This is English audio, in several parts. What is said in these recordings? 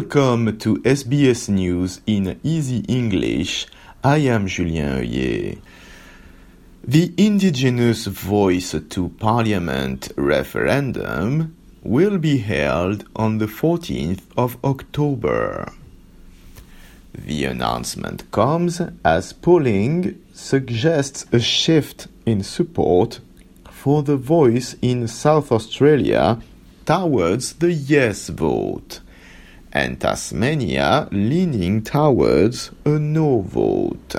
Welcome to SBS News in Easy English. I am Julien Oeuillet. The Indigenous Voice to Parliament referendum will be held on the 14th of October. The announcement comes as polling suggests a shift in support for the voice in South Australia towards the yes vote and Tasmania leaning towards a no vote.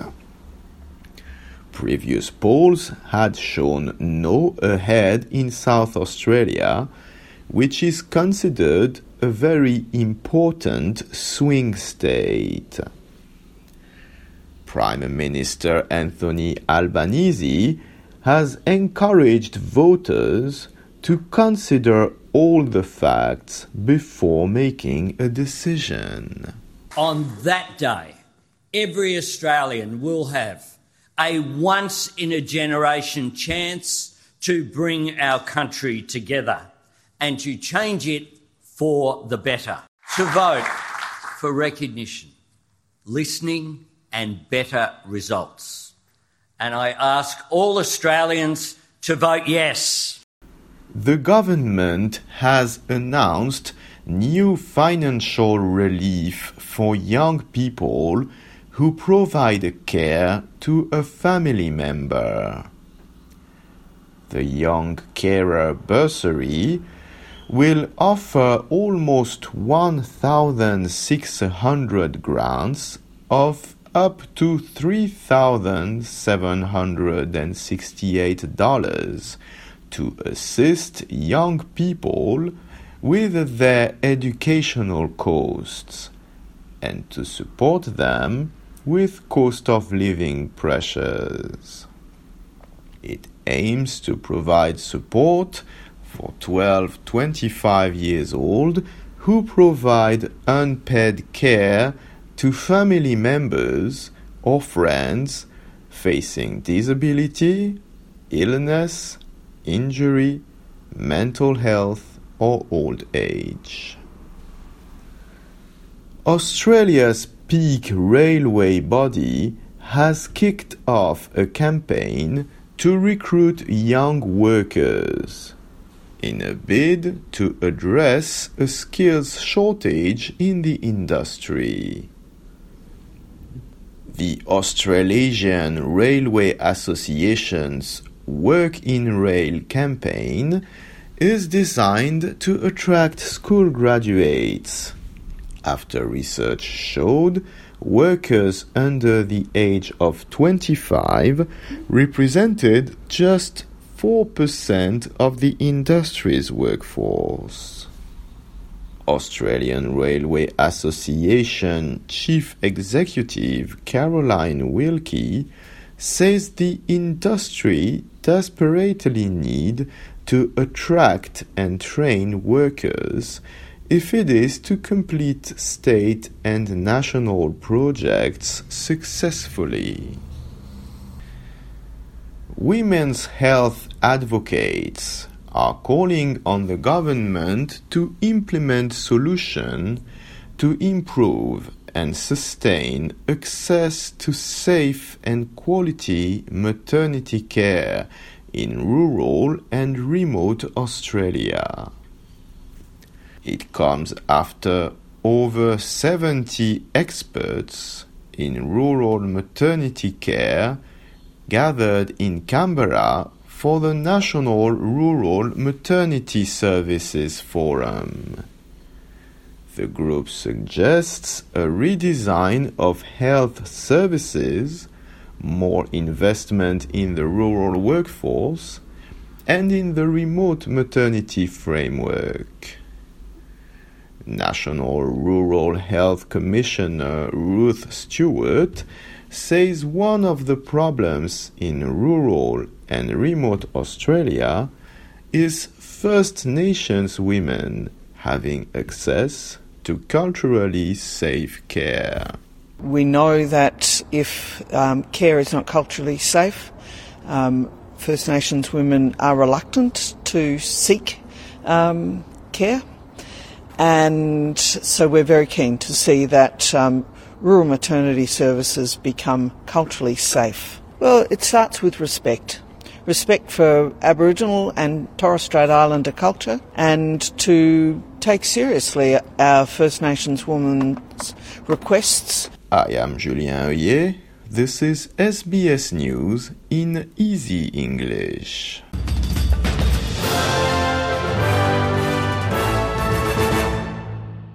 Previous polls had shown no ahead in South Australia, which is considered a very important swing state. Prime Minister Anthony Albanese has encouraged voters to consider all the facts before making a decision. On that day, every Australian will have a once in a generation chance to bring our country together and to change it for the better. To vote for recognition, listening, and better results. And I ask all Australians to vote yes. The government has announced new financial relief for young people who provide care to a family member. The Young Carer Bursary will offer almost 1,600 grants of up to $3,768 to assist young people with their educational costs and to support them with cost of living pressures. It aims to provide support for 12 25 years old who provide unpaid care to family members or friends facing disability, illness, injury, mental health, or old age. Australia's peak railway body has kicked off a campaign to recruit young workers in a bid to address a skills shortage in the industry. The Australasian Railway Association's Work in Rail campaign is designed to attract school graduates. After research showed workers under the age of 25 represented just 4% of the industry's workforce. Australian Railway Association Chief Executive Caroline Wilkie says the industry desperately need to attract and train workers if it is to complete state and national projects successfully. Women's health advocates are calling on the government to implement solutions to improve and sustain access to safe and quality maternity care in rural and remote Australia. It comes after over 70 experts in rural maternity care gathered in Canberra for the National Rural Maternity Services Forum. The group suggests a redesign of health services, more investment in the rural workforce, and in the remote maternity framework. National Rural Health Commissioner Ruth Stewart says one of the problems in rural and remote Australia is First Nations women having access to culturally safe care. We know that if um, care is not culturally safe, um, First Nations women are reluctant to seek um, care. And so we're very keen to see that um, rural maternity services become culturally safe. Well, it starts with respect. Respect for Aboriginal and Torres Strait Islander culture and to take seriously our First Nations women's requests. I am Julien Oeuillet. This is SBS News in Easy English.